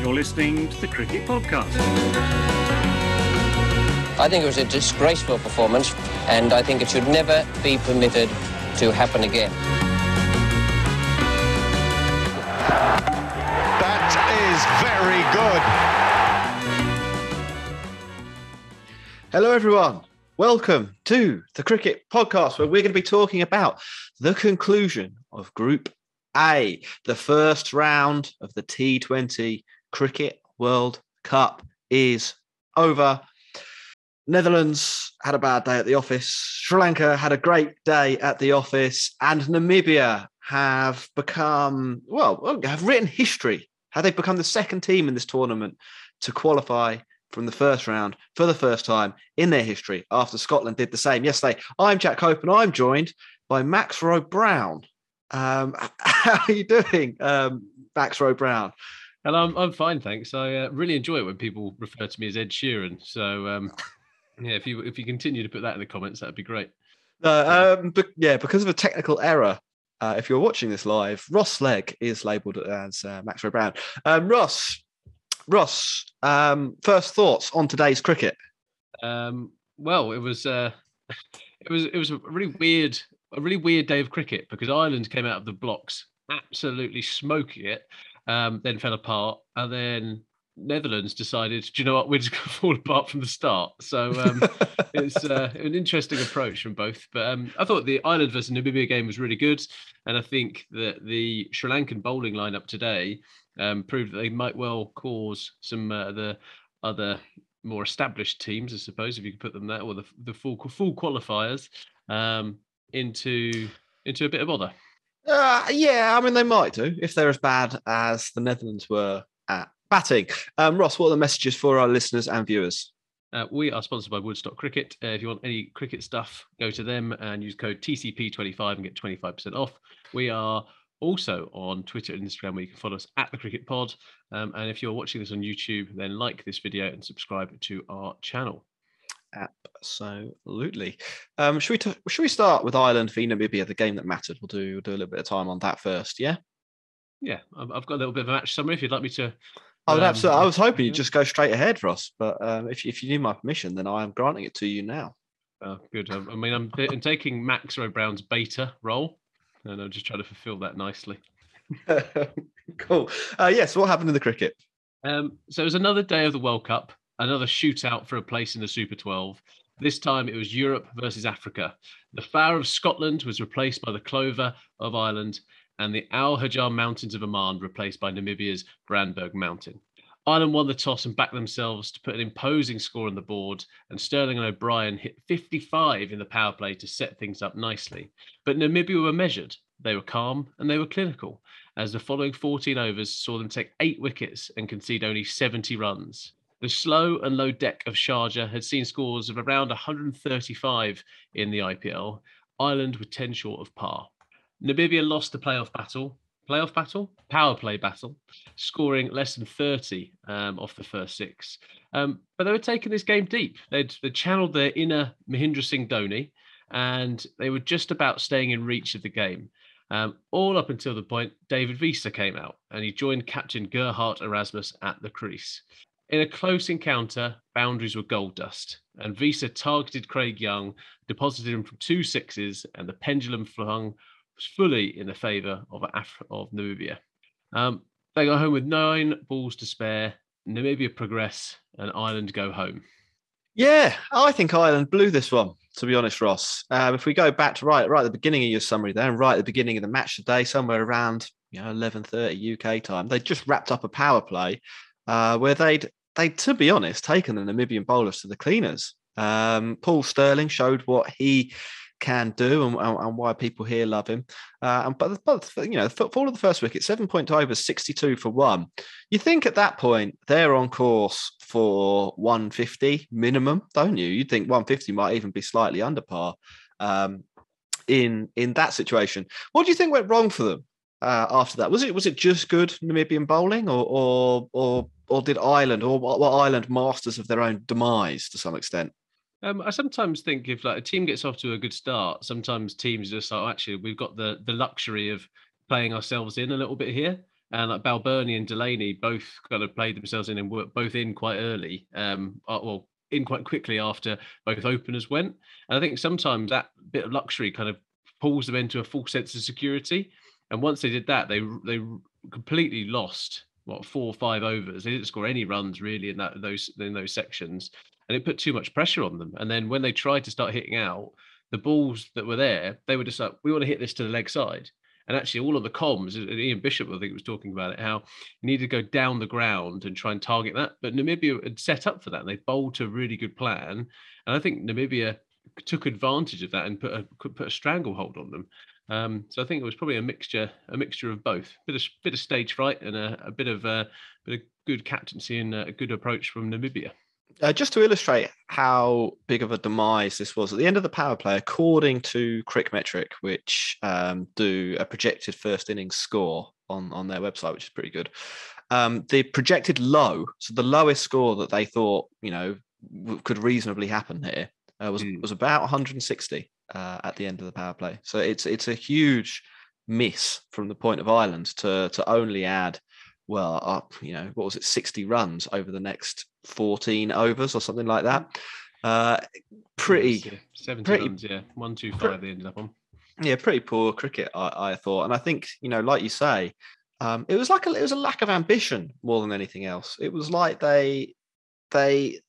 You're listening to the Cricket Podcast. I think it was a disgraceful performance, and I think it should never be permitted to happen again. That is very good. Hello, everyone. Welcome to the Cricket Podcast, where we're going to be talking about the conclusion of Group A, the first round of the T20 Cricket World Cup is over. Netherlands had a bad day at the office. Sri Lanka had a great day at the office, and Namibia have become well, have written history. Have they become the second team in this tournament to qualify from the first round for the first time in their history after Scotland did the same yesterday. I'm Jack Hope and I'm joined by Max Rowe Brown. Um, how are you doing, um, Max Rowe Brown? And I'm, I'm fine, thanks. I uh, really enjoy it when people refer to me as Ed Sheeran. So um, yeah, if you if you continue to put that in the comments, that'd be great. Uh, um, but yeah, because of a technical error, uh, if you're watching this live, Ross Legg is labelled as uh, Max Rowe Brown. Um, Ross, Ross, um, first thoughts on today's cricket? Um, well, it was uh, it was it was a really weird a really weird day of cricket because Ireland came out of the blocks absolutely smoking it, um, then fell apart, and then Netherlands decided, do you know what, we're just going to fall apart from the start. So um, it's uh, an interesting approach from both. But um, I thought the Ireland versus Namibia game was really good, and I think that the Sri Lankan bowling lineup today um, proved that they might well cause some uh, the other more established teams, I suppose, if you could put them there, or the, the full full qualifiers um, into into a bit of bother. Uh, yeah, I mean they might do if they're as bad as the Netherlands were at batting. Um, Ross, what are the messages for our listeners and viewers? Uh, we are sponsored by Woodstock Cricket. Uh, if you want any cricket stuff, go to them and use code TCP25 and get 25% off. We are also on Twitter and Instagram where you can follow us at the Cricket Pod. Um, and if you're watching this on YouTube, then like this video and subscribe to our channel. Absolutely. Um, should we t- should we start with Ireland v Namibia, the game that mattered? We'll do we'll do a little bit of time on that first. Yeah. Yeah, I've got a little bit of a match summary. If you'd like me to. I would um, absolutely. I was hoping you'd just go straight ahead, Ross. But um, if if you need my permission, then I am granting it to you now. Oh, good. I mean, I'm, I'm taking Max Rowe Brown's beta role, and I'm just trying to fulfil that nicely. cool. Uh, yes. What happened in the cricket? Um, so it was another day of the World Cup another shootout for a place in the Super 12. This time it was Europe versus Africa. The Flower of Scotland was replaced by the Clover of Ireland, and the Al Hajar Mountains of Oman replaced by Namibia's Brandberg Mountain. Ireland won the toss and backed themselves to put an imposing score on the board, and Stirling and O'Brien hit 55 in the power play to set things up nicely. But Namibia were measured, they were calm, and they were clinical, as the following 14 overs saw them take eight wickets and concede only 70 runs. The slow and low deck of Sharjah had seen scores of around 135 in the IPL. Ireland were 10 short of par. Namibia lost the playoff battle, playoff battle, power play battle, scoring less than 30 um, off the first six. Um, but they were taking this game deep. They'd, they'd channeled their inner Mahendra Singh Dhoni, and they were just about staying in reach of the game. Um, all up until the point David Wiese came out and he joined captain Gerhard Erasmus at the crease. In a close encounter, boundaries were gold dust, and Wiese targeted Craig Young, deposited him from two sixes, and the pendulum flung fully in the favour of, Af- of Namibia. Um, they go home with nine balls to spare. Namibia progress, and Ireland go home. Yeah, I think Ireland blew this one. To be honest, Ross. Um, if we go back to right, right at the beginning of your summary there, and right at the beginning of the match today, somewhere around you know eleven thirty UK time, they just wrapped up a power play uh, where they'd they, to be honest, taken the Namibian bowlers to the cleaners. Um, Paul Stirling showed what he can do and, and, why people here love him. Uh, and but, but you know, the fall of the first wicket, seven point over, sixty-two for one. You think at that point they're on course for one fifty minimum, don't you? You'd think one fifty might even be slightly under par. Um, in in that situation, what do you think went wrong for them uh, after that? Was it was it just good Namibian bowling, or or or or did Ireland or what Ireland masters of their own demise to some extent? Um, I sometimes think if like a team gets off to a good start, sometimes teams just like, oh, actually, we've got the the luxury of playing ourselves in a little bit here. And like Balbirnie and Delany both kind of played themselves in and were both in quite early. Um, uh, well, in quite quickly after both openers went. And I think sometimes that bit of luxury kind of pulls them into a full sense of security. And once they did that, they they completely lost what four or five overs. They didn't score any runs really in that those in those sections, and it put too much pressure on them. And then when they tried to start hitting out, the balls that were there, they were just like, we want to hit this to the leg side. And actually, all of the comms, Ian Bishop, I think, was talking about it, how you need to go down the ground and try and target that. But Namibia had set up for that. And they bowled a really good plan. And I think Namibia took advantage of that and put a put a stranglehold on them. Um, so I think it was probably a mixture, a mixture of both, bit of bit of stage fright and a, a bit of a bit of good captaincy and a good approach from Namibia. Uh, just to illustrate how big of a demise this was at the end of the power play, according to Crickmetric, which um, do a projected first innings score on on their website, which is pretty good. Um, the projected low, so the lowest score that they thought you know could reasonably happen here uh, was mm. was about 160 uh, at the end of the power play. So it's it's a huge miss from the point of Ireland to to only add well up you know what was it 60 runs over the next 14 overs or something like that. Uh, pretty 70 pretty, runs, yeah, one two five. They ended up on. Yeah, pretty poor cricket, I, I thought, and I think you know, like you say, um, it was like a, it was a lack of ambition more than anything else. It was like they they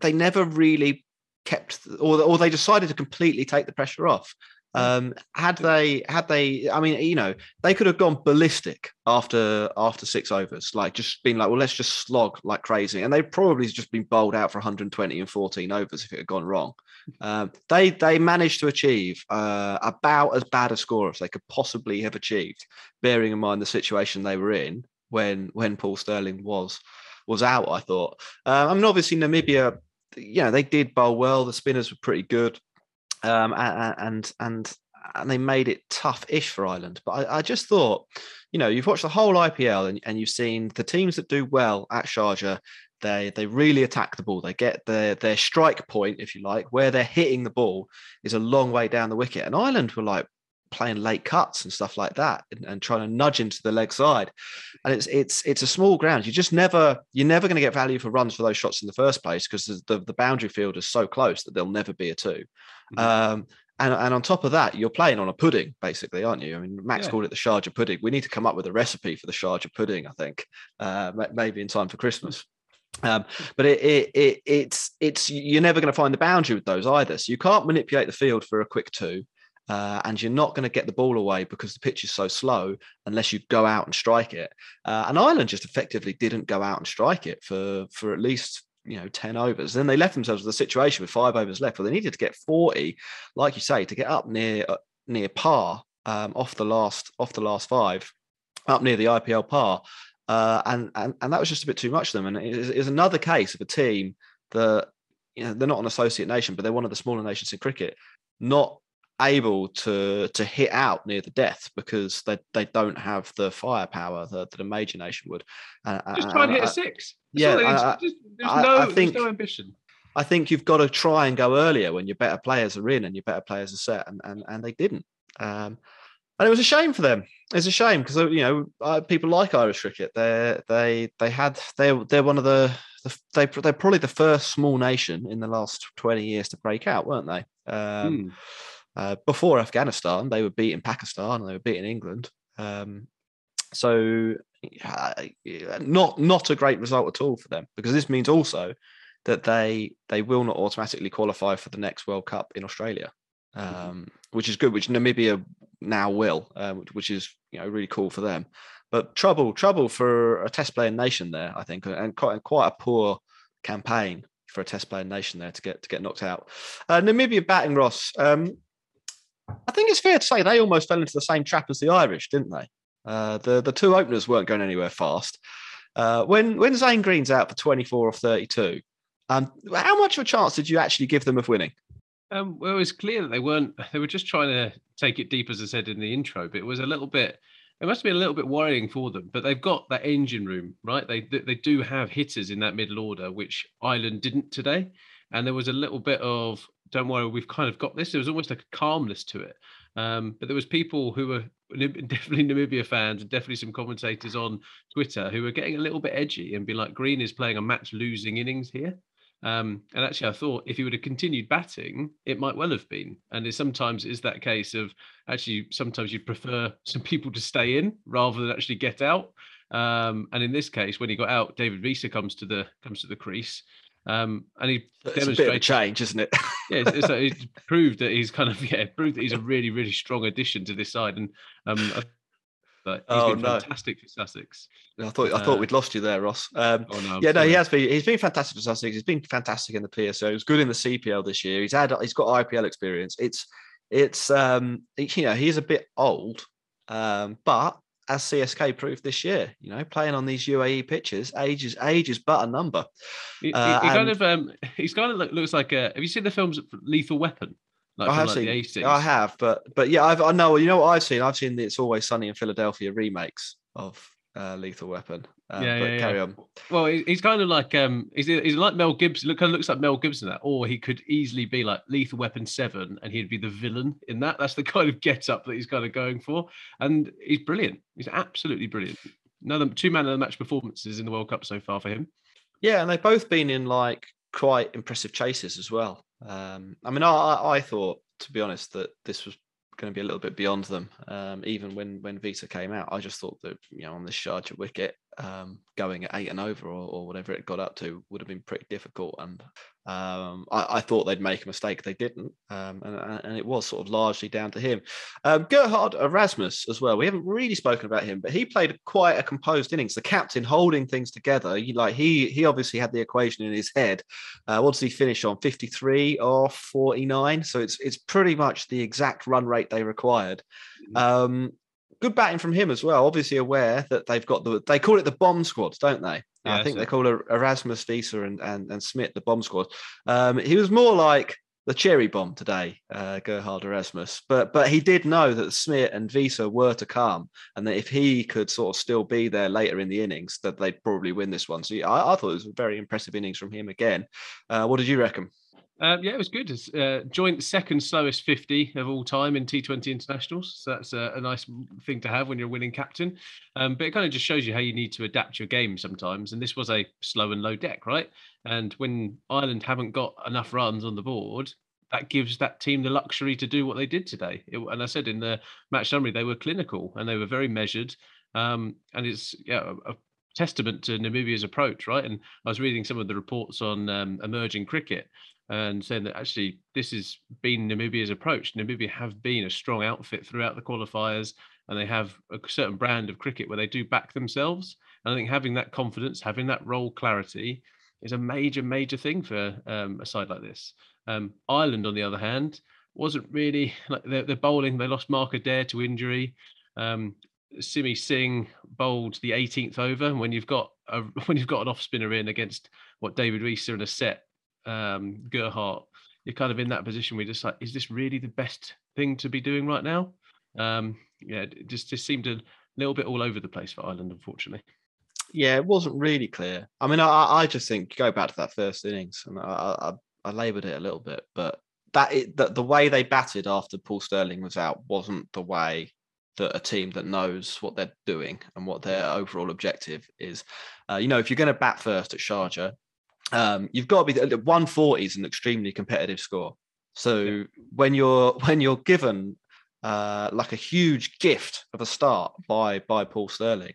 they never really kept or, or they decided to completely take the pressure off. Um, had they had they i mean you know they could have gone ballistic after after six overs like just being like well let's just slog like crazy. And they'd probably just been bowled out for 120 and 14 overs if it had gone wrong. Um, they they managed to achieve uh, about as bad a score as they could possibly have achieved bearing in mind the situation they were in when when paul Stirling was was out i thought. Uh, i mean obviously namibia you know, they did bowl well. The spinners were pretty good, um, and and and they made it tough-ish for Ireland. But I, I, just thought, you know, you've watched the whole IPL and, and you've seen the teams that do well at Sharjah. They they really attack the ball. They get their their strike point, if you like, where they're hitting the ball is a long way down the wicket. And Ireland were like playing late cuts and stuff like that and, and, trying to nudge into the leg side and it's it's it's a small ground you just never you're never going to get value for runs for those shots in the first place because the, the boundary field is so close that there'll never be a 2 mm-hmm. Um, and, and on top of that, you're playing on a pudding, basically, aren't you? I mean, Max yeah. called it the Sharjah pudding. We need to come up with a recipe for the Sharjah pudding, I think, uh, maybe in time for Christmas. Um, but it, it, it, it's it's you're never going to find the boundary with those either. So you can't manipulate the field for a quick two. Uh, and you're not going to get the ball away because the pitch is so slow unless you go out and strike it. Uh, and Ireland just effectively didn't go out and strike it for for at least you know 10 overs. Then they left themselves with a situation with five overs left where they needed to get 40, like you say, to get up near uh, near par um, off the last off the last five, up near the IPL par. Uh, and, and and that was just a bit too much for them. And it is another case of a team that you know they're not an associate nation, but they're one of the smaller nations in cricket, not able to to hit out near the death because they, they don't have the firepower that, that a major nation would. Uh, just try and hit a six. That's yeah, I, just, there's, I, no, I think, there's no ambition. I think you've got to try and go earlier when your better players are in and your better players are set, and and, and they didn't. Um, and it was a shame for them. It's a shame because you know uh, people like Irish cricket. They they they had they they're one of the, the they they're probably the first small nation in the last twenty years to break out, weren't they? Um, hmm. Uh, before Afghanistan, they were beating Pakistan and they were beating England. Um, so uh, not not a great result at all for them because this means also that they they will not automatically qualify for the next World Cup in Australia. Mm-hmm. um, which is good, which Namibia now will, uh, which is you know really cool for them. But trouble, trouble for a test playing nation there, I think, and quite quite a poor campaign for a test playing nation there to get to get knocked out. Uh, Namibia batting Ross. Um, I think it's fair to say they almost fell into the same trap as the Irish, didn't they? Uh, the the two openers weren't going anywhere fast. Uh, when when Zane Green's out for 24 or 32, um, how much of a chance did you actually give them of winning? Um, well, it was clear that they weren't. They were just trying to take it deep, as I said in the intro. But it was a little bit. It must be a little bit worrying for them. But they've got that engine room, right? They they do have hitters in that middle order, which Ireland didn't today. And there was a little bit of, don't worry, we've kind of got this. There was almost like a calmness to it. Um, but there was people who were definitely Namibia fans and definitely some commentators on Twitter who were getting a little bit edgy and be like, Green is playing a match losing innings here. Um, and actually, I thought if he would have continued batting, it might well have been. And it sometimes is that case of actually sometimes you prefer some people to stay in rather than actually get out. Um, and in this case, when he got out, David Wiese comes to the comes to the crease. Um, and he it's demonstrated a change, isn't it? yeah, it's, it's, it's, proved that he's kind of yeah proved that he's a really really strong addition to this side, and um, but he's oh, been no. fantastic for Sussex. I thought I thought uh, we'd lost you there, Ross. Um, oh, no, yeah, sorry. no, he has been. He's been fantastic for Sussex. He's been fantastic in the PSL. He's good in the CPL this year. He's had. He's got IPL experience. It's it's um you know he's a bit old, um, but as CSK proved this year, you know, playing on these UAE pitches, age is age is but a number. He, uh, he, he kind of um, he's kind of looks like a. Have you seen the films Lethal Weapon? Like I have like seen. I have, but but yeah, I've, I know. You know what I've seen? I've seen the It's Always Sunny in Philadelphia remakes of uh, Lethal Weapon. Um, yeah, yeah, carry yeah. on. Well, he's kind of like um, he's he's like Mel Gibson. Look, kind of looks like Mel Gibson that, or he could easily be like Lethal Weapon Seven, and he'd be the villain in that. That's the kind of get up that he's kind of going for, and he's brilliant. He's absolutely brilliant. Another two man of the match performances in the World Cup so far for him. Yeah, and they've both been in like quite impressive chases as well. Um, I mean, I, I thought, to be honest, that this was going to be a little bit beyond them. Um, even when when Wiese came out, I just thought that you know on this charge Sharjah wicket, um, going at eight and over or, or, whatever it got up to would have been pretty difficult. And um, I, I, thought they'd make a mistake. They didn't. Um, and, and, it was sort of largely down to him. Um, Gerhard Erasmus as well. We haven't really spoken about him, but he played quite a composed innings. The captain holding things together. He, like he he obviously had the equation in his head. Uh, what does he finish on? 53 or 49. So it's it's pretty much the exact run rate they required. Mm-hmm. Good batting from him as well. Obviously aware that they've got the they call it the bomb squad, don't they? Yeah, I think so. they call Erasmus, Wiese and, and and Smit the bomb squad. Um, he was more like the cherry bomb today, uh, Gerhard Erasmus. But but he did know that Smit and Wiese were to come, and that if he could sort of still be there later in the innings, that they'd probably win this one. So yeah, I, I thought it was a very impressive innings from him again. Uh, what did you reckon? Um, yeah, it was good. Uh, joint second slowest 50 of all time in T20 internationals. So that's a, a nice thing to have when you're a winning captain. Um, but it kind of just shows you how you need to adapt your game sometimes. And this was a slow and low deck, right? And when Ireland haven't got enough runs on the board, that gives that team the luxury to do what they did today. It, and I said in the match summary, they were clinical and they were very measured. Um, and it's yeah, a testament to Namibia's approach, right? And I was reading some of the reports on um, emerging cricket, and saying that actually this has been Namibia's approach. Namibia have been a strong outfit throughout the qualifiers, and they have a certain brand of cricket where they do back themselves. And I think having that confidence, having that role clarity, is a major, major thing for um, a side like this. Um, Ireland, on the other hand, wasn't really like they're, they're bowling. They lost Mark Adair to injury. Um, Simi Singh bowled the 18th over. When you've got a, when you've got an off spinner in against what David Wiese and a set um, Gerhard, you're kind of in that position you're just like, is this really the best thing to be doing right now? Um, yeah, it just just seemed a little bit all over the place for Ireland, unfortunately. Yeah, it wasn't really clear. I mean, I, I just think go back to that first innings, and I, I, I laboured it a little bit, but that it, the, the way they batted after Paul Stirling was out wasn't the way that a team that knows what they're doing and what their overall objective is. Uh, you know, if you're going to bat first at Sharjah, um, you've got to be 140 is an extremely competitive score. So yeah. when you're when you're given uh, like a huge gift of a start by by Paul Stirling,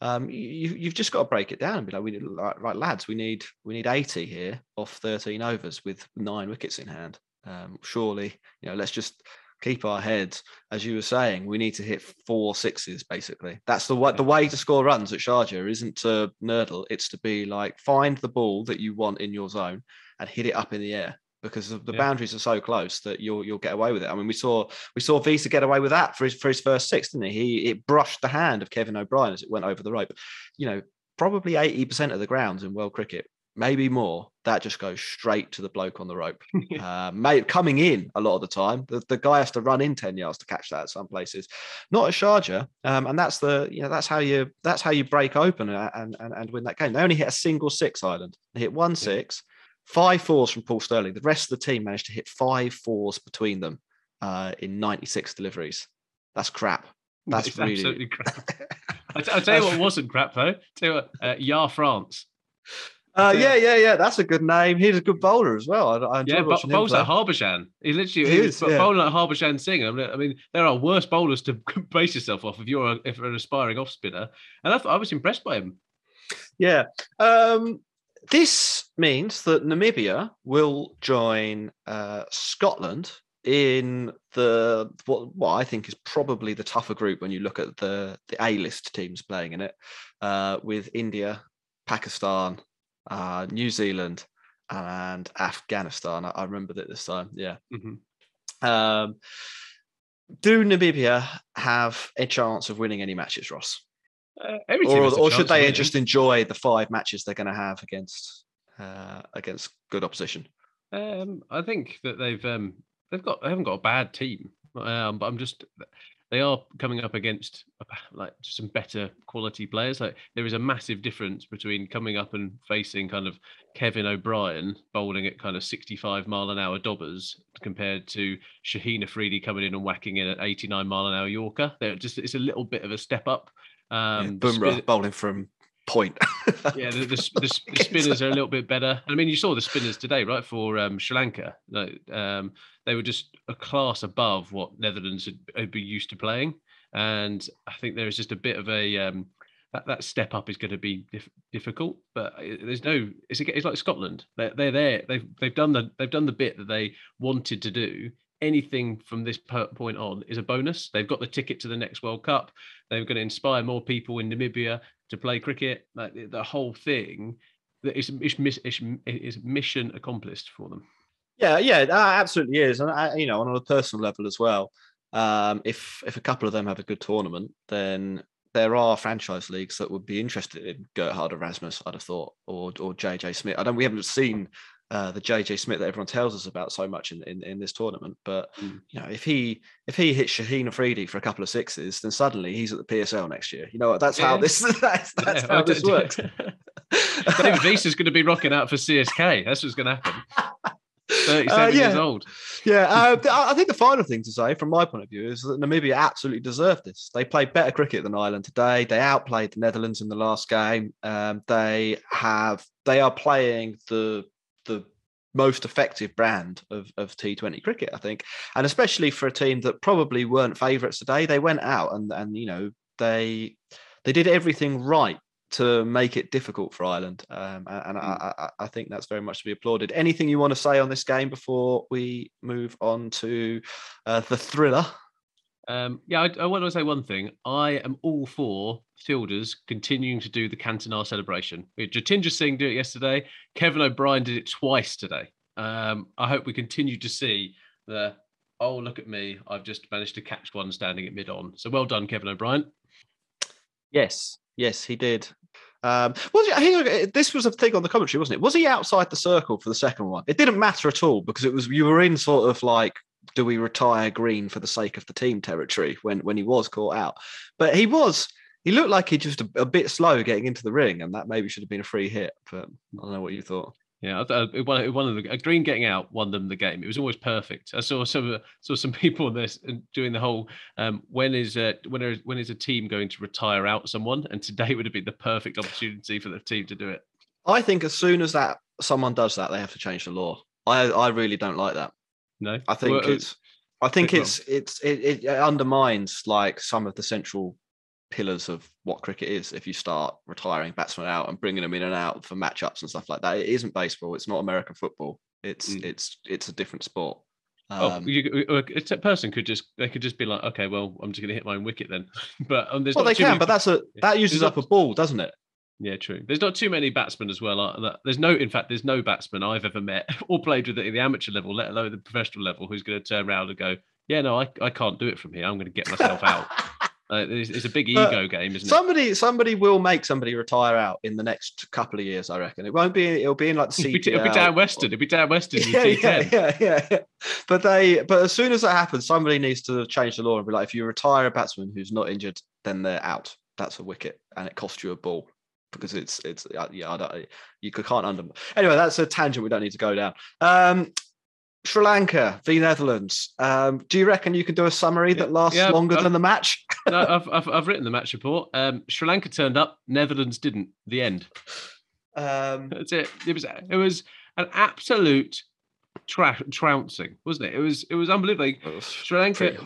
um, you, you've just got to break it down and be like, we need, right, right, lads, we need we need 80 here off 13 overs with nine wickets in hand. Um, surely, you know, let's just keep our heads. As you were saying, we need to hit four sixes. Basically, that's the way. The way to score runs at Sharjah isn't to nurdle; it's to be like find the ball that you want in your zone and hit it up in the air because the yeah. boundaries are so close that you'll you'll get away with it. I mean, we saw we saw Wiese get away with that for his for his first six, didn't he? He it brushed the hand of Kevin O'Brien as it went over the rope. You know, probably eighty percent of the grounds in world cricket maybe more, that just goes straight to the bloke on the rope. uh, mate, coming in a lot of the time, the, the guy has to run in 10 yards to catch that at some places. Not a charger. Um, and that's the, you know, that's how you, that's how you break open and, and, and win that game. They only hit a single six Ireland. They hit one yeah. six, five fours from Paul Stirling. The rest of the team managed to hit five fours between them uh, in 96 deliveries. That's crap. That's it's really absolutely crap. I t- I'll tell you what wasn't crap though. Tell you what, uh, Ya France. Uh, yeah, yeah, yeah. That's a good name. He's a good bowler as well. I, I yeah, watching bowls like Harbhajan. He literally he is, yeah. bowling like Harbhajan Singh. I mean, there are worse bowlers to base yourself off if you're a, if you're an aspiring off spinner. And I, thought, I was impressed by him. Yeah. Um, this means that Namibia will join uh, Scotland in the what, what I think is probably the tougher group when you look at the the A list teams playing in it, uh, with India, Pakistan, uh, New Zealand, and Afghanistan. I, I remember that this time. Yeah. Mm-hmm. Um, do Namibia have a chance of winning any matches, Ross? Uh, or, or should they just enjoy the five matches they're going to have against uh, against good opposition? Um, I think that they've um, they've got they haven't got a bad team, um, but I'm just they are coming up against like some better quality players. Like there is a massive difference between coming up and facing kind of Kevin O'Brien bowling at kind of 65 mile an hour dobbers compared to Shaheen Afridi coming in and whacking in at 89 mile an hour Yorker. They're just it's a little bit of a step up. Um, yeah, Bumrah bowling from point. yeah, the, the, the, the, spinners are a little bit better. I mean, you saw the spinners today, right? For um, Sri Lanka, like, um, they were just a class above what Netherlands had, had, been used to playing, and I think there is just a bit of a um, that, that step up is going to be dif- difficult. But there's no, it's, it's like Scotland. They're, they're there. They've they've done the they've done the bit that they wanted to do. Anything from this point on is a bonus. They've got the ticket to the next World Cup. They're going to inspire more people in Namibia to play cricket. Like the whole thing, is mission accomplished for them. Yeah, yeah, that absolutely is, and I, you know, on a personal level as well. Um, if if a couple of them have a good tournament, then there are franchise leagues that would be interested in Gerhard Erasmus. I'd have thought, or or JJ Smit. I don't. We haven't seen uh, the JJ Smit that everyone tells us about so much in, in, in this tournament. But mm. you know, if he if he hits Shaheen Afridi for a couple of sixes, then suddenly he's at the PSL next year. You know, that's yeah. how this that's, that's yeah. how this works. David Wiese is going to be rocking out for CSK. That's what's going to happen. 37 uh, yeah. years old. Yeah, uh, I think the final thing to say, from my point of view, is that Namibia absolutely deserved this. They played better cricket than Ireland today. They outplayed the Netherlands in the last game. Um, they have, they are playing the the most effective brand of, of T20 cricket, I think, and especially for a team that probably weren't favourites today. They went out and and you know they they did everything right to make it difficult for Ireland. Um, and hmm. I, I, I, think that's very much to be applauded. Anything you want to say on this game before we move on to uh, the thriller? Um, yeah, I, I, want to say one thing. I am all for fielders continuing to do the Cantona celebration. Jatinder Singh do it yesterday. Kevin O'Brien did it twice today. Um, I hope we continue to see the, oh, look at me. I've just managed to catch one standing at mid on. So well done, Kevin O'Brien. Yes, yes, he did. Um, was he, this was a thing on the commentary, wasn't it? Was he outside the circle for the second one? It didn't matter at all because it was you were in sort of like, do we retire Green for the sake of the team territory when when he was caught out? But he was he looked like he just a, a bit slow getting into the ring, and that maybe should have been a free hit. But I don't know what you thought. Yeah, one, one of the Green getting out won them the game. It was almost perfect. I saw some saw some people on this doing the whole um, when is uh, when is when is a team going to retire out someone? And today would have been the perfect opportunity for the team to do it. I think as soon as that someone does that, they have to change the law. I I really don't like that. No, I think well, it's I think it's it's it, it undermines like some of the central pillars of what cricket is if you start retiring batsmen out and bringing them in and out for matchups and stuff like that. It isn't baseball. It's not American football. It's mm. it's it's a different sport. Oh, um, oh, you, a person could just they could just be like, okay, well, I'm just going to hit my own wicket then. but um, there's well, they can, but that's a that uses up a ball, doesn't it? Yeah, true. There's not too many batsmen as well. There's no, in fact, there's no batsman I've ever met or played with at the amateur level, let alone the professional level, who's going to turn around and go, yeah, no, I, I can't do it from here. I'm going to get myself out. Uh, it's, it's, a big ego game, isn't somebody, it? Somebody, somebody will make somebody retire out in the next couple of years. I reckon it won't be. It'll be in like the CPL. It'll be Dan Weston. It'll be Dan Weston. Yeah, yeah, yeah, yeah, yeah. But they, but as soon as that happens, somebody needs to change the law and be like, if you retire a batsman who's not injured, then they're out. That's a wicket, and it costs you a ball because it's it's uh, yeah. I don't, you can't under. Anyway, that's a tangent we don't need to go down. Um, Sri Lanka v Netherlands. Um, do you reckon you could do a summary that lasts yeah, longer I've, than the match? no, I've, I've, I've written the match report. Um, Sri Lanka turned up, Netherlands didn't. The end. Um, That's it. It was it was an absolute tra- trouncing, wasn't it? It was it was unbelievable. Sri Lanka.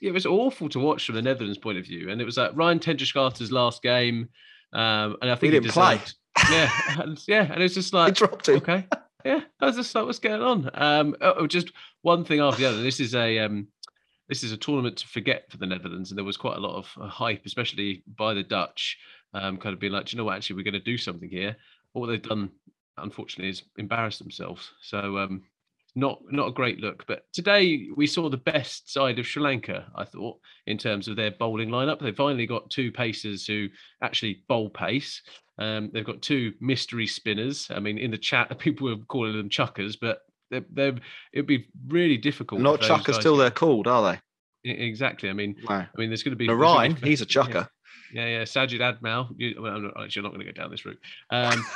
It was awful to watch from the Netherlands' point of view, and it was like Ryan ten Doeschate's last game, um, and I think he, didn't play. Yeah, and, yeah, and it's just like he dropped him. Okay, yeah, I was just like, what's going on? Um, oh, oh, just one thing after the other. This is a um, this is a tournament to forget for the Netherlands, and there was quite a lot of uh, hype, especially by the Dutch, um, kind of being like, you know what, actually, we're going to do something here. What they've done, unfortunately, is embarrass themselves. So um, not not a great look. But today we saw the best side of Sri Lanka, I thought, in terms of their bowling lineup. They finally got two pacers who actually bowl pace. Um, they've got two mystery spinners. I mean, in the chat, people were calling them chuckers, but they're, they're, it'd be really difficult. Not chuckers till they're called, are they? Exactly. I mean, no. I mean, there's going to be Narain. He's a chucker. Yeah, yeah. yeah. Saeed Ajmal. You, well, I'm not, actually, I'm not going to go down this route. Um,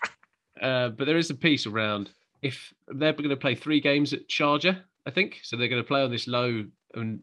uh, but there is a piece around if they're going to play three games at Sharjah, I think. So they're going to play on this low and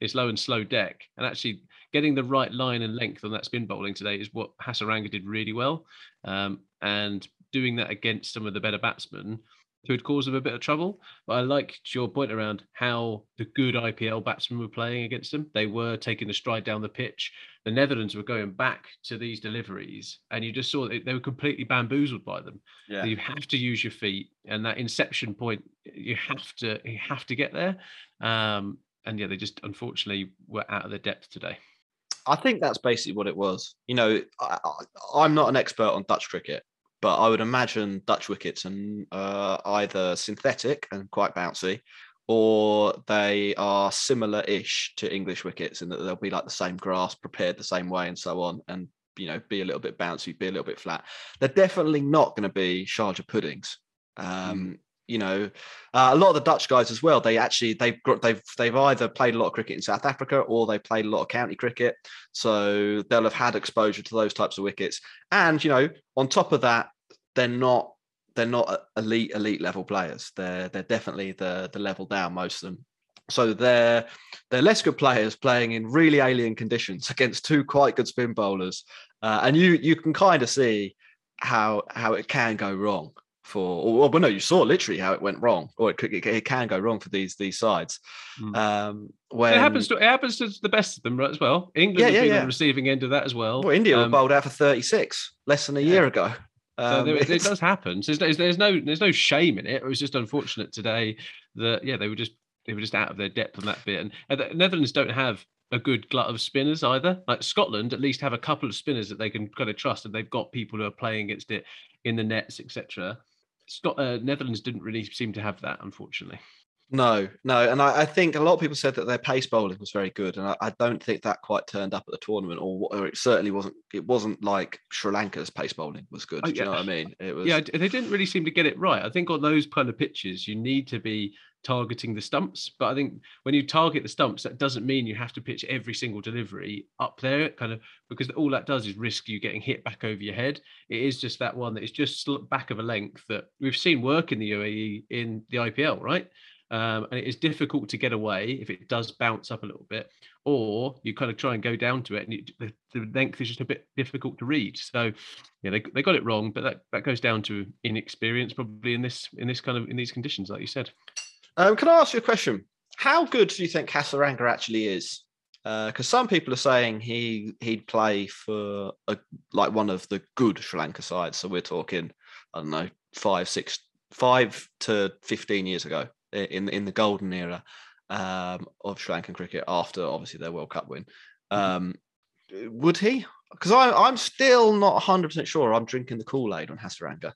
this low and slow deck, and actually getting the right line and length on that spin bowling today is what Hasaranga did really well, um, and doing that against some of the better batsmen could cause them a bit of trouble. But I liked your point around how the good IPL batsmen were playing against them. They were taking the stride down the pitch. The Netherlands were going back to these deliveries, and you just saw that they were completely bamboozled by them. Yeah. So you have to use your feet, and that inception point, you have to you have to get there. Um, and yeah, they just unfortunately were out of their depth today. I think that's basically what it was. You know, I, am not an expert on Dutch cricket, but I would imagine Dutch wickets and uh, either synthetic and quite bouncy, or they are similar-ish to English wickets in that they'll be like the same grass, prepared the same way, and so on, and you know, be a little bit bouncy, be a little bit flat. They're definitely not going to be Sharjah puddings. Um, mm. You know, uh, a lot of the Dutch guys as well. They actually they've got they've they've either played a lot of cricket in South Africa or they played a lot of county cricket, so they'll have had exposure to those types of wickets. And you know, on top of that, they're not they're not elite elite level players. They're they're definitely the the level down most of them. So they're they're less good players playing in really alien conditions against two quite good spin bowlers, uh, and you you can kind of see how how it can go wrong for or well no you saw literally how it went wrong or it, could, it, it can go wrong for these these sides mm. um when it happens to it happens to the best of them right, as well england yeah, yeah, yeah. on the receiving end of that as well well india um, were bowled out for 36 less than a yeah. year ago um, so there, it does happen. So there's, there's no there's no shame in it. It was just unfortunate today that yeah they were just they were just out of their depth on that bit. And, and the Netherlands don't have a good glut of spinners either. Like Scotland, at least have a couple of spinners that they can kind of trust, and they've got people who are playing against it in the nets, etc. Scott uh, Netherlands didn't really seem to have that, unfortunately. No, no, and I, I, think a lot of people said that their pace bowling was very good, and I, I don't think that quite turned up at the tournament, or, or, it certainly wasn't. It wasn't like Sri Lanka's pace bowling was good. Oh, Do you know what I mean? It was. Yeah, they didn't really seem to get it right. I think on those kind of pitches, you need to be targeting the stumps. But I think when you target the stumps, that doesn't mean you have to pitch every single delivery up there, kind of because all that does is risk you getting hit back over your head. It is just that one that is just back of a length that we've seen work in the UAE in the IPL, right? Um, and it is difficult to get away if it does bounce up a little bit, or you kind of try and go down to it, and you, the, the, length is just a bit difficult to read. So, yeah, they, they got it wrong, but that, that goes down to inexperience probably in this in this kind of in these conditions, like you said. Um, can I ask you a question? How good do you think Hasaranga actually is? Because uh, some people are saying he he'd play for a, like one of the good Sri Lanka sides. So we're talking, I don't know, five, six, five to fifteen years ago in in the golden era um, of Sri Lankan cricket after obviously their World Cup win. Mm-hmm. Um, would he? Because I'm still not 100 percent sure. I'm drinking the Kool Aid on Hasaranga.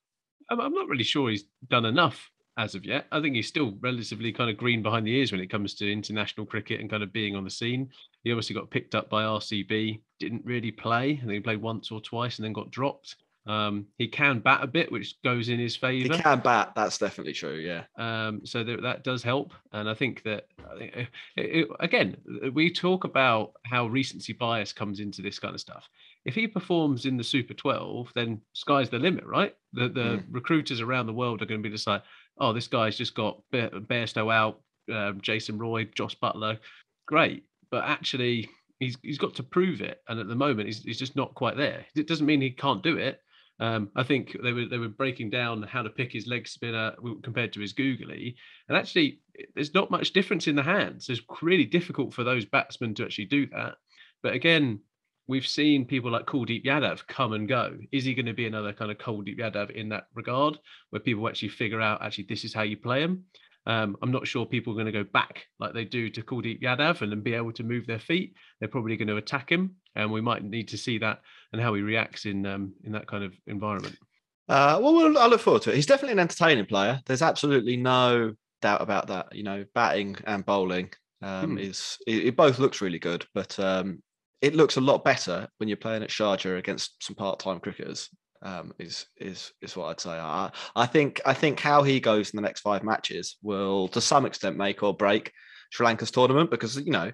I'm not really sure he's done enough as of yet. I think he's still relatively kind of green behind the ears when it comes to international cricket and kind of being on the scene. He obviously got picked up by RCB, didn't really play, and then he played once or twice and then got dropped. Um, he can bat a bit, which goes in his favour. He can bat. That's definitely true. Yeah. Um, so that, that does help, and I think that I think, it, it, again, we talk about how recency bias comes into this kind of stuff. If he performs in the Super 12, then sky's the limit, right? The the mm. recruiters around the world are going to be just like, oh, this guy's just got Bairstow out, um, Jason Roy, Jos Buttler, great, but actually. He's, he's got to prove it, and at the moment he's, he's just not quite there. It doesn't mean he can't do it um, I think they were they were breaking down how to pick his leg spinner compared to his googly, and actually there's not much difference in the hands. It's really difficult for those batsmen to actually do that. But again, we've seen people like Kuldeep Yadav come and go. Is he going to be another kind of Kuldeep Yadav in that regard, where people actually figure out actually this is how you play him? Um, I'm not sure people are going to go back like they do to Kuldeep Yadav and then be able to move their feet. They're probably going to attack him, and we might need to see that and how he reacts in um, in that kind of environment. Uh, well, I look forward to it. He's definitely an entertaining player. There's absolutely no doubt about that. You know, batting and bowling um, hmm. is it, it, both looks really good, but um, it looks a lot better when you're playing at Sharjah against some part-time cricketers um, is is is what I'd say. I, I think I think how he goes in the next five matches will, to some extent, make or break Sri Lanka's tournament because you know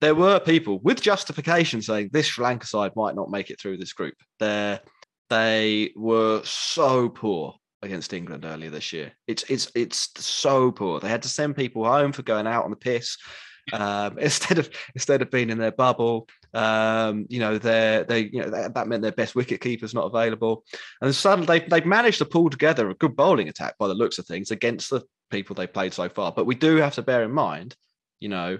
there were people with justification saying this Sri Lanka side might not make it through this group. They they were so poor against England earlier this year. It's it's it's so poor. They had to send people home for going out on the piss um, instead of instead of being in their bubble. Um, you know, they they you know that, that, meant their best wicket keeper's not available, and suddenly they they've managed to pull together a good bowling attack by the looks of things against the people they played so far. But we do have to bear in mind, you know,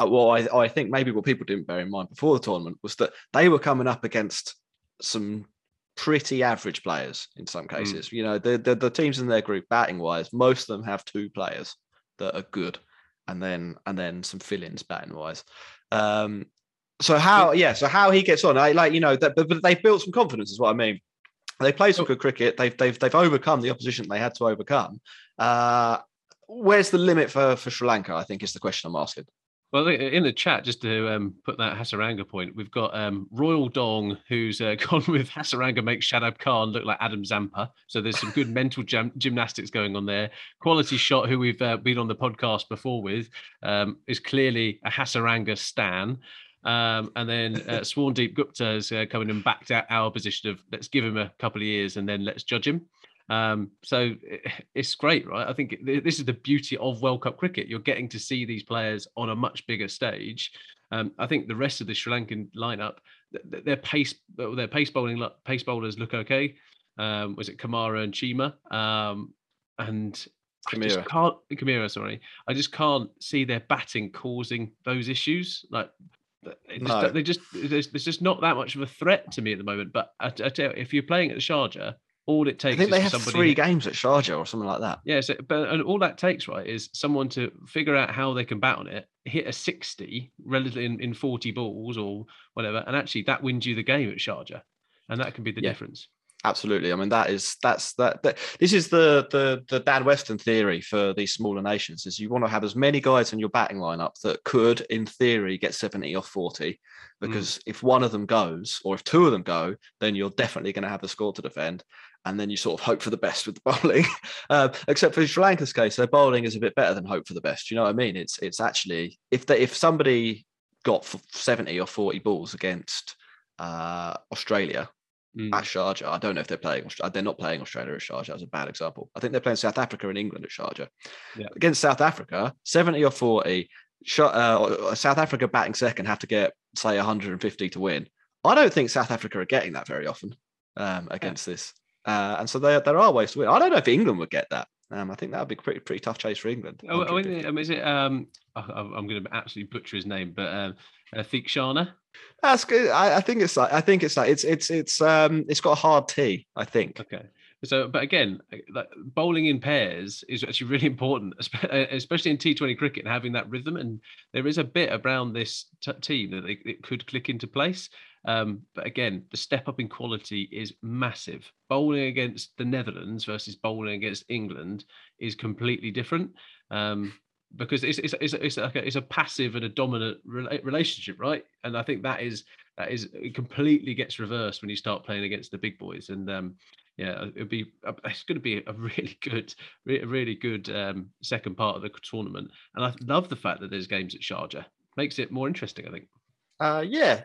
well, I, I think maybe what people didn't bear in mind before the tournament was that they were coming up against some pretty average players in some hmm. cases. Mm. You know, the, the, the teams in their group batting wise, most of them have two players that are good and then and then some fill-ins batting wise. Um, so how yeah, so how he gets on, I like you know that, but, but they've built some confidence, is what I mean. They play some good cricket. They've they've they've overcome the opposition they had to overcome. Uh, where's the limit for for Sri Lanka? I think is the question I'm asking. Well, in the chat, just to um, put that Hasaranga point, we've got um, Royal Dong, who's uh, gone with Hasaranga makes Shadab Khan look like Adam Zampa. So there's some good mental gym- gymnastics going on there. Quality Shot, who we've uh, been on the podcast before with, um, is clearly a Hasaranga stan. Um, and then uh, Swarndeep Gupta has uh, come in and backed out our position of let's give him a couple of years and then let's judge him. Um, so it's great, right? I think this is the beauty of World Cup cricket. You're getting to see these players on a much bigger stage. Um, I think the rest of the Sri Lankan lineup, their pace, their pace bowling, pace bowlers look okay. Um, was it Kumara and Chima? Um, and. I can't Chameera, sorry. I just can't see their batting causing those issues. Like no. they just there's, there's, just not that much of a threat to me at the moment. But I, I tell you, if you're playing at the Sharjah, all it takes. I think they have three games at Sharjah or something like that. Yeah, so, but and all that takes, right, is someone to figure out how they can bat on it, hit a sixty relatively in, in forty balls or whatever, and actually that wins you the game at Sharjah, and that can be the yeah. difference. Absolutely. I mean, that is that's that, that. This is the the the Dan Weston theory for these smaller nations: is you want to have as many guys in your batting lineup that could, in theory, get seventy or forty. Because mm. if one of them goes, or if two of them go, then you're definitely going to have the score to defend. And then you sort of hope for the best with the bowling. uh, except for Sri Lanka's case, their bowling is a bit better than hope for the best. You know what I mean? It's it's actually if they, if somebody got seventy or forty balls against uh, Australia mm. at Sharjah. I don't know if they're playing. They're not playing Australia at Sharjah. That's a bad example. I think they're playing South Africa and England at Sharjah. Yeah. Against South Africa, seventy or forty. Uh, South Africa batting second have to get say 150 to win. I don't think South Africa are getting that very often um, against yeah. this, uh, and so there there are ways to win. I don't know if England would get that. Um, I think that would be pretty pretty tough chase for England. Oh, oh is it? Um, I'm going to absolutely butcher his name, but um, uh, Theekshana. That's good. I, I, think it's like I think it's like it's it's it's um it's got a hard T. I think. Okay. So, but again, uh, like bowling in pairs is actually really important, uh, especially in T20 cricket, and having that rhythm. And there is a bit around this t- team that they, it could click into place. Um, but again, the step up in quality is massive. Bowling against the Netherlands versus bowling against England is completely different. Um, because it's it's it's, it's like a, it's a passive and a dominant relationship, right? And I think that is that is it completely gets reversed when you start playing against the big boys. And um, yeah, it'll be it's going to be a really good, really good um, second part of the tournament. And I love the fact that there's games at Sharjah. Makes it more interesting, I think. Uh, yeah.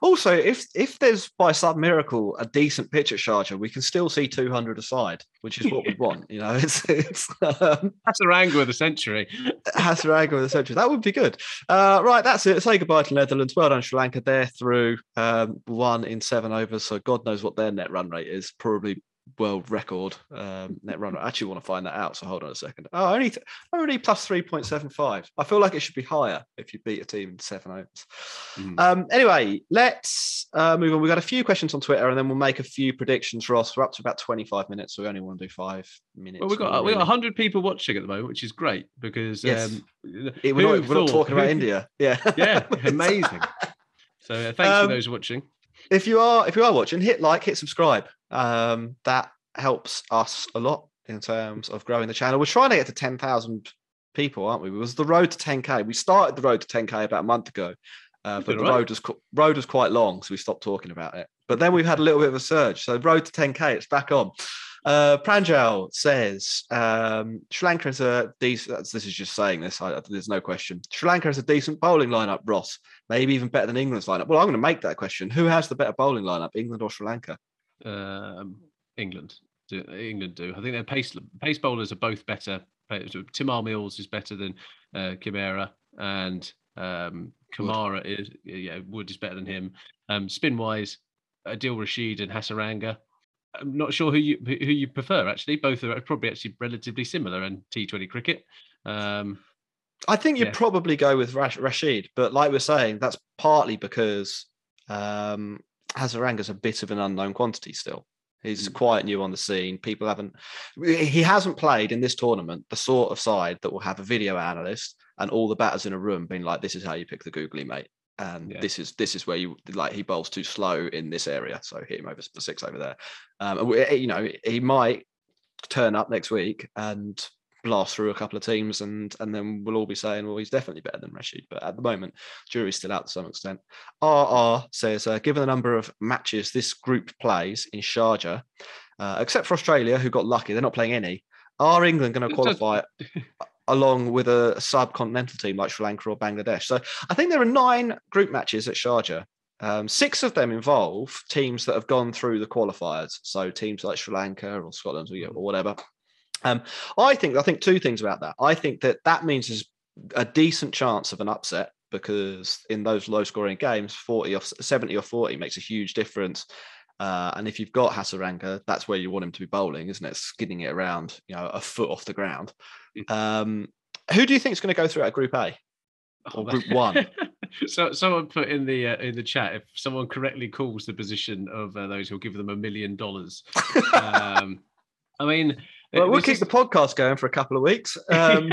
Also, if if there's by some miracle a decent pitch at Sharjah, we can still see 200 aside, which is what we want. You know, it's it's um, Hasaranga of the century. Hasaranga of the century. That would be good. Uh, right, that's it. Say goodbye to Netherlands. Well done, Sri Lanka. They're through um, one in seven overs, so God knows what their net run rate is. Probably world record um, net run. I actually want to find that out. So hold on a second. Oh, only th- only plus three point seven five. I feel like it should be higher if you beat a team in seven overs. Mm. Um, anyway, let's uh, move on. We've got a few questions on Twitter, and then we'll make a few predictions. Ross, we're up to about twenty five minutes, so we only want to do five minutes. Well, we've got we've got hundred people watching at the moment, which is great because yes. um, it, we're, not, we're not talking about India. Yeah, yeah, amazing. So uh, thanks um, for those watching if you are if you are watching, hit like, hit subscribe. Um, that helps us a lot in terms of growing the channel. We're trying to get to ten thousand people, aren't we? It was the road to ten k. We started the road to ten k about a month ago, uh, but the right. road was road was quite long, so we stopped talking about it. But then we've had a little bit of a surge. So road to ten k, it's back on. Uh, Pranjal says um, Sri Lanka is a decent. This is just saying this. I, there's no question. Sri Lanka has a decent bowling lineup. Ross, maybe even better than England's lineup. Well, I'm going to make that question. Who has the better bowling lineup, England or Sri Lanka? Um, England do. England do. I think their pace pace bowlers are both better. Tymal Mills is better than uh, Chameera, and um, Kumara Wood. is yeah Wood is better than him. Um, spin wise, Adil Rashid and Hasaranga I'm not sure who you who you prefer. Actually, both are probably actually relatively similar in T20 cricket. Um, I think you'd yeah. probably go with Rash- Rashid, but like we're saying, that's partly because um, Hasaranga's a bit of an unknown quantity still. He's mm. quite new on the scene. People haven't, he hasn't played in this tournament the sort of side that will have a video analyst and all the batters in a room being like, "This is how you pick the googly mate." And yeah. this is this is where you like he bowls too slow in this area, so hit him over the six over there. Um, you know, he might turn up next week and blast through a couple of teams, and and then we'll all be saying, well, he's definitely better than Rashid. But at the moment, jury's still out to some extent. RR says, uh, given the number of matches this group plays in Sharjah, uh, except for Australia, who got lucky, they're not playing any. Are England going to qualify along with a subcontinental team like Sri Lanka or Bangladesh. So I think there are nine group matches at Sharjah. Um, six of them involve teams that have gone through the qualifiers, so teams like Sri Lanka or Scotland or, or whatever. Um, I think I think two things about that. I think that that means there's a decent chance of an upset because in those low scoring games, 40 or 70 or 40 makes a huge difference. Uh, and if you've got Hasaranga, that's where you want him to be bowling, isn't it? Skidding it around, you know, a foot off the ground. Mm. Um, who do you think is going to go through at Group A or oh, Group One? so someone put in the uh, in the chat if someone correctly calls the position of uh, those who'll give them a million dollars. Um, I mean, well, we'll keep is... the podcast going for a couple of weeks. Um...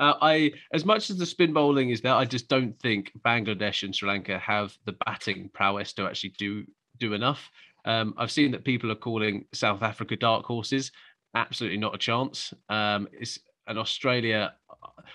Uh, I, as much as the spin bowling is there, I just don't think Bangladesh and Sri Lanka have the batting prowess to actually do do enough. Um, I've seen that people are calling South Africa dark horses. Absolutely not a chance. Um, it's and Australia,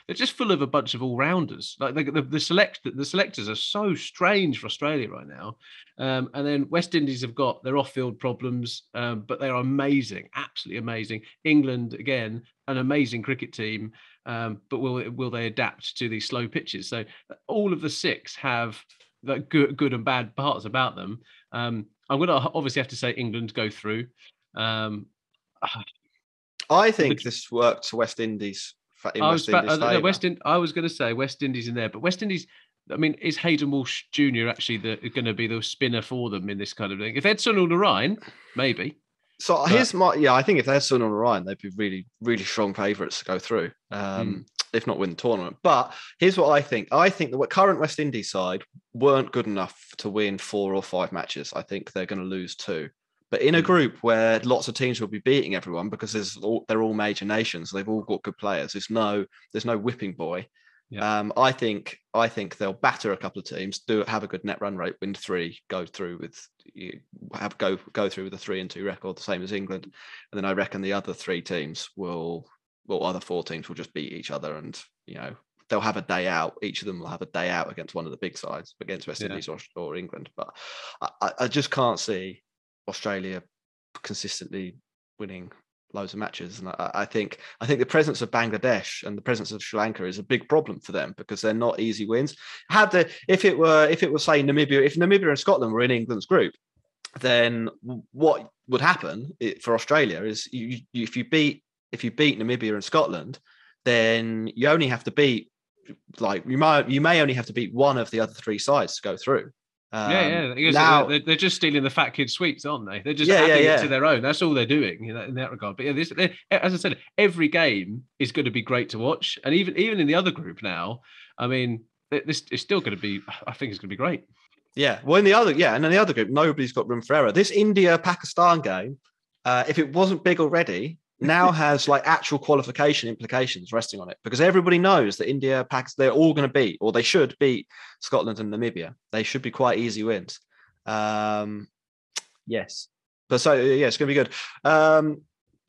they're just full of a bunch of all rounders. Like the, the, the, select the selectors are so strange for Australia right now. Um, and then West Indies have got their off-field problems, um, but they are amazing, absolutely amazing. England again, an amazing cricket team, um, but will will they adapt to these slow pitches? So all of the six have the good good and bad parts about them. Um, I'm going to obviously have to say England go through. Um, I think this worked to West Indies. In I was, West, Indies uh, West In, I was going to say West Indies in there, but West Indies. I mean, is Hayden Walsh Jr. actually the, going to be the spinner for them in this kind of thing? If Ed Sunil Narine, maybe. So but, here's my yeah. I think if they had Sunil Narine, they'd be really really strong favourites to go through, um, mm. If not win the tournament. But here's what I think. I think the current West Indies side weren't good enough to win four or five matches. I think they're going to lose two. But in a hmm. group where lots of teams will be beating everyone because there's all, they're all major nations, they've all got good players. There's no there's no whipping boy. Yeah. Um, I think I think they'll batter a couple of teams, do have a good net run rate, win three, go through with have go go through with a three and two record, the same as England, and then I reckon the other three teams will, well, other four teams will just beat each other, and you know they'll have a day out. Each of them will have a day out against one of the big sides, against West yeah. Indies or, or England. But I, I just can't see Australia consistently winning loads of matches. And I, I, think I think the presence of Bangladesh and the presence of Sri Lanka is a big problem for them because they're not easy wins. Had the if it were if it was say Namibia, if Namibia and Scotland were in England's group, then what would happen for Australia is you, you, if you beat if you beat Namibia and Scotland, then you only have to beat like you might you may only have to beat one of the other three sides to go through. Um, yeah, yeah. Now, they're, they're, just stealing the fat kid sweets, aren't they? They're just yeah, adding yeah, yeah. it to their own. That's all they're doing in that, in that regard. But yeah, this, as I said, every game is going to be great to watch, and even even in the other group now, I mean, this is still going to be. I think it's going to be great. Yeah. Well, in the other, yeah, and in the other group, nobody's got room for error. This India Pakistan game, uh, if it wasn't big already, now has like actual qualification implications resting on it because everybody knows that India, Pakistan, they're all going to beat or they should beat Scotland and Namibia. They should be quite easy wins. Um, yes, but so yeah, it's going to be good. Um,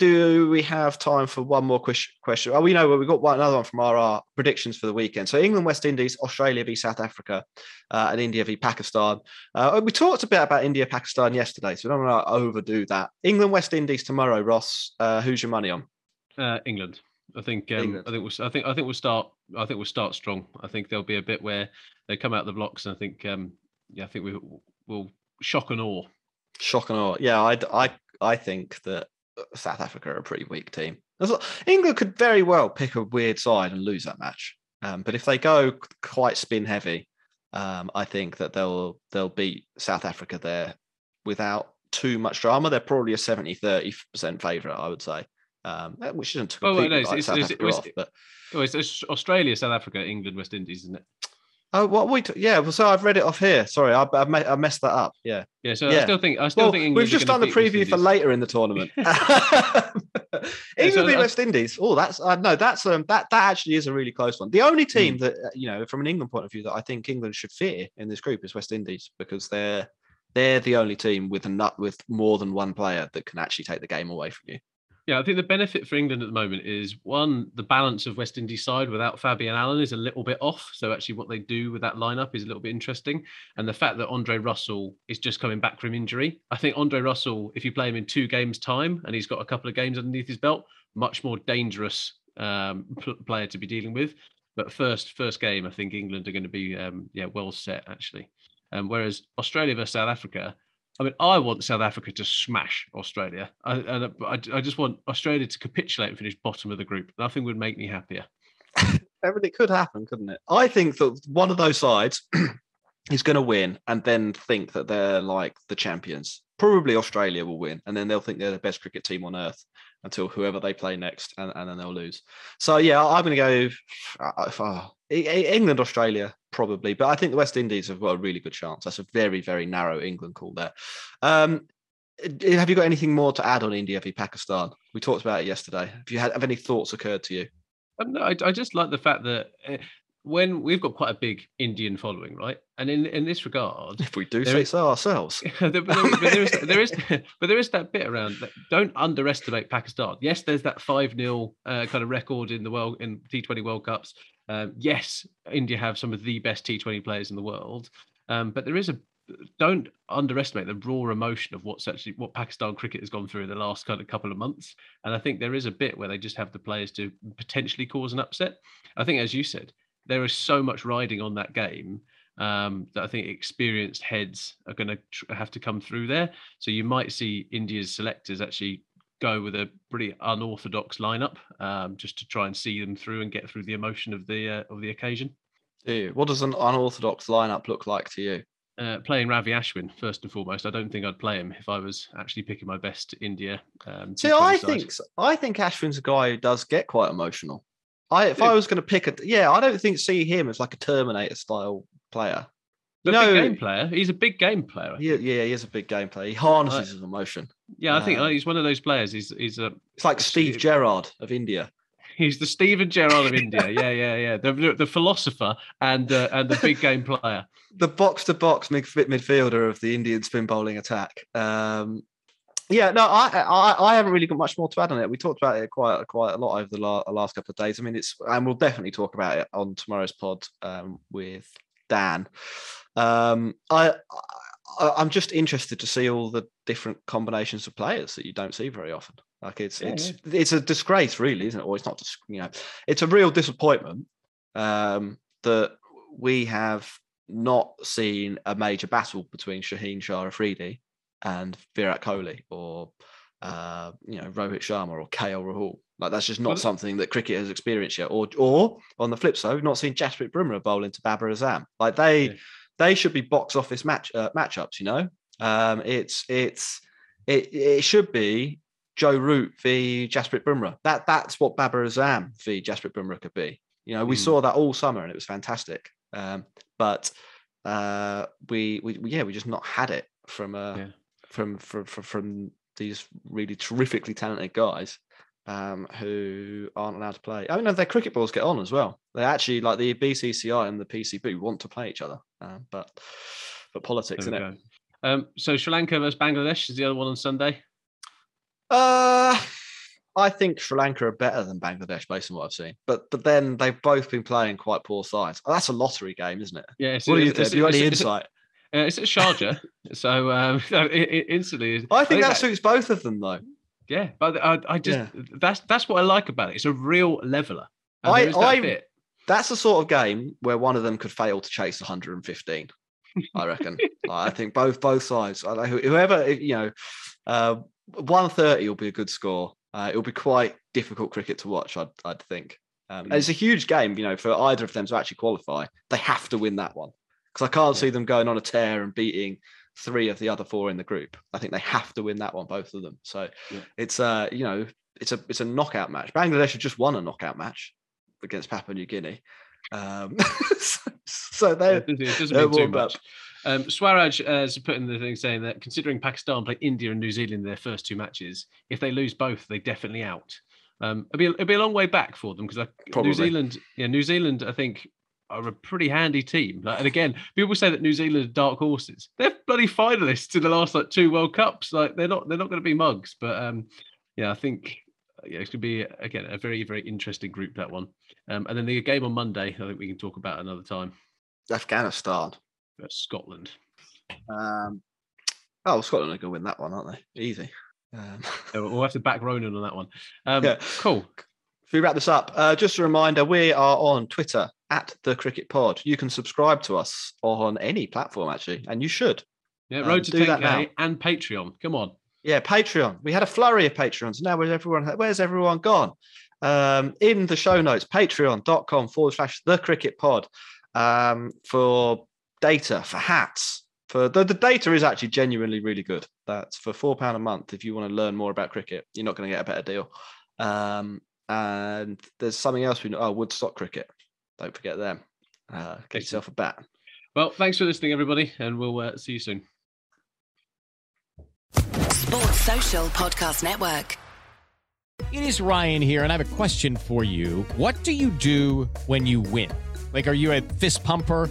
do we have time for one more question? Oh, we know we've got one another one from our, our, predictions for the weekend. So England, West Indies, Australia v South Africa, uh, and India v Pakistan. Uh, we talked a bit about India Pakistan yesterday, so we don't want to overdo that. England, West Indies tomorrow. Ross, uh, who's your money on? Uh, England. I think. Um, I think. We'll, I think. I think we'll start. I think we'll start strong. I think there'll be a bit where they come out of the blocks, and I think. Um, yeah, I think we will shock and awe. Shock and awe. Yeah, I. I. I think that South Africa are a pretty weak team. England could very well pick a weird side and lose that match. Um, but if they go quite spin heavy, um, I think that they'll they'll beat South Africa there without too much drama. They're probably a 70 30% favourite, I would say. Um, eh, which isn't to completely oh, no, it's, it's, South it's, Africa off, but oh, it's Australia, South Africa, England, West Indies, isn't it? Oh, what we? T- yeah, well, so I've read it off here. Sorry, I, I, me- I messed that up. Yeah, yeah. So yeah. I still think I still well, think England we've just done the preview for later in the tournament. England v West Indies. Oh, that's uh, no, that's um, that that actually is a really close one. The only team mm. that uh, you know, from an England point of view, that I think England should fear in this group is West Indies because they're they're the only team with a nut with more than one player that can actually take the game away from you. Yeah, I think the benefit for England at the moment is one, the balance of West Indies side without Fabian Allen is a little bit off. So actually, what they do with that lineup is a little bit interesting. And the fact that Andre Russell is just coming back from injury, I think Andre Russell, if you play him in two games' time and he's got a couple of games underneath his belt, much more dangerous um, player to be dealing with. But first, first game, I think England are going to be um, yeah well set actually. Um, whereas Australia versus South Africa, I mean, I want South Africa to smash Australia. I, and I, I just want Australia to capitulate and finish bottom of the group. Nothing would make me happier. Everything could happen, couldn't it? I think that one of those sides is going to win and then think that they're like the champions. Probably Australia will win, and then they'll think they're the best cricket team on earth until whoever they play next, and, and then they'll lose. So yeah, I'm going to go uh, uh, England, Australia, probably, but I think the West Indies have got a really good chance. That's a very, very narrow England call there. Um, have you got anything more to add on India v Pakistan? We talked about it yesterday. Have you had have any thoughts occurred to you? Um, no, I, I, just like the fact that uh, when we've got quite a big Indian following, right? And in in this regard, if we do say so ourselves, but, there, but there is there is but there is that bit around. That, don't underestimate Pakistan. Yes, there's that five 0 uh, kind of record in the world in T20 World Cups. Um, yes, India have some of the best T20 players in the world, um, but there is a don't underestimate the raw emotion of what's actually what Pakistan cricket has gone through in the last kind of couple of months. And I think there is a bit where they just have the players to potentially cause an upset. I think, as you said, there is so much riding on that game um, that I think experienced heads are going to tr- have to come through there. So you might see India's selectors actually go with a pretty unorthodox lineup um, just to try and see them through and get through the emotion of the uh, of the occasion. What does an unorthodox lineup look like to you? Uh, playing Ravi Ashwin first and foremost. I don't think I'd play him if I was actually picking my best India. Um, See, I side. think I think Ashwin's a guy who does get quite emotional. I if I was going to pick a yeah, I don't think see him as like a Terminator style player. Big game player. He's a big game player. Yeah, yeah, he is a big game player. He harnesses his emotion. Yeah, I think um, he's one of those players. He's he's a. It's like Steve Gerrard of India. He's the Steven Gerrard of India. Yeah, yeah, yeah. The the philosopher and uh, and the big game player. The box to box midfielder of the Indian spin bowling attack. Um, yeah, no, I, I, I haven't really got much more to add on it. We talked about it quite quite a lot over the last couple of days. I mean, it's and we'll definitely talk about it on tomorrow's pod um, with Dan. Um, I, I am just interested to see all the different combinations of players that you don't see very often. Like it's yeah, it's yeah. it's a disgrace, really, isn't it? Or it's not, just you know, it's a real disappointment um, that we have not seen a major battle between Shaheen Shah Afridi and Virat Kohli or uh, you know Rohit Sharma or KL Rahul. Like that's just not well, something that cricket has experienced yet. Or or on the flip side, we've not seen Jasprit Bumrah bowl into Babar Azam. Like they yeah. they should be box office match uh, matchups. You know, um, it's it's it it should be Joe Root v Jasprit Bumrah. That that's what Babar Azam v Jasprit Bumrah could be. You know, we mm. saw that all summer and it was fantastic. Um, but uh, we, we yeah we just not had it from a yeah from from from these really terrifically talented guys um, who aren't allowed to play. I mean, their cricket balls get on as well. They actually like the BCCI and the PCB want to play each other, uh, but but politics, isn't it? Um, so Sri Lanka versus Bangladesh is the other one on Sunday. Uh, I think Sri Lanka are better than Bangladesh based on what I've seen. But but then they've both been playing quite poor sides. Oh, that's a lottery game, isn't it? Yeah. what do you think? Do you have any insight? Uh, it's at Sharjah, so um, it, it instantly. I think, I think that, that, suits both of them, though. Yeah, but I, I just yeah. that's that's what I like about it. It's a real leveler. I, that I that's the sort of game where one of them could fail to chase 115. I reckon. I think both both sides. Whoever you know, uh, 130 will be a good score. Uh, it'll be quite difficult cricket to watch. I'd, I'd think. Um, it's a huge game, you know, for either of them to actually qualify. They have to win that one because I can't see them going on a tear and beating three of the other four in the group. I think they have to win that one, both of them. So yeah. it's uh, you know, it's a it's a knockout match. Bangladesh have just won a knockout match against Papua New Guinea. Um, so, they it doesn't mean too much. Um, Swaraj has put in the thing saying that considering Pakistan play India and New Zealand in their first two matches, if they lose both, they definitely out. Um, it'll be it'll be a long way back for them because New Zealand, yeah, New Zealand, I think are a pretty handy team. Like, and again, people say that New Zealand are dark horses. They're bloody finalists in the last like two World Cups. Like they're not they're not going to be mugs. But um, yeah, I think yeah, it's going to be again a very very interesting group that one. Um, and then the game on Monday, I think we can talk about another time. Afghanistan, That's Scotland. Um, oh, Scotland are going to win that one, aren't they? Easy. Um, we'll have to back Ronan on that one. Um, yeah. Cool. We wrap this up, uh, just a reminder we are on Twitter at the Cricket Pod. You can subscribe to us on any platform, actually, and you should. Yeah, road um, to 10K and Patreon. Come on. Yeah, Patreon. We had a flurry of Patreons. Now where's everyone? Where's everyone gone? Um, in the show notes, patreon.com forward slash the cricket pod um, for data, for hats. For the, the data is actually genuinely really good. That's for four pound a month. If you want to learn more about cricket, you're not going to get a better deal. Um, and there's something else we know. Oh, Woodstock cricket. Don't forget them. Uh, get yourself a bat. Well, thanks for listening, everybody, and we'll uh, see you soon. Sports Social Podcast Network. It is Ryan here, and I have a question for you. What do you do when you win? Like, are you a fist pumper,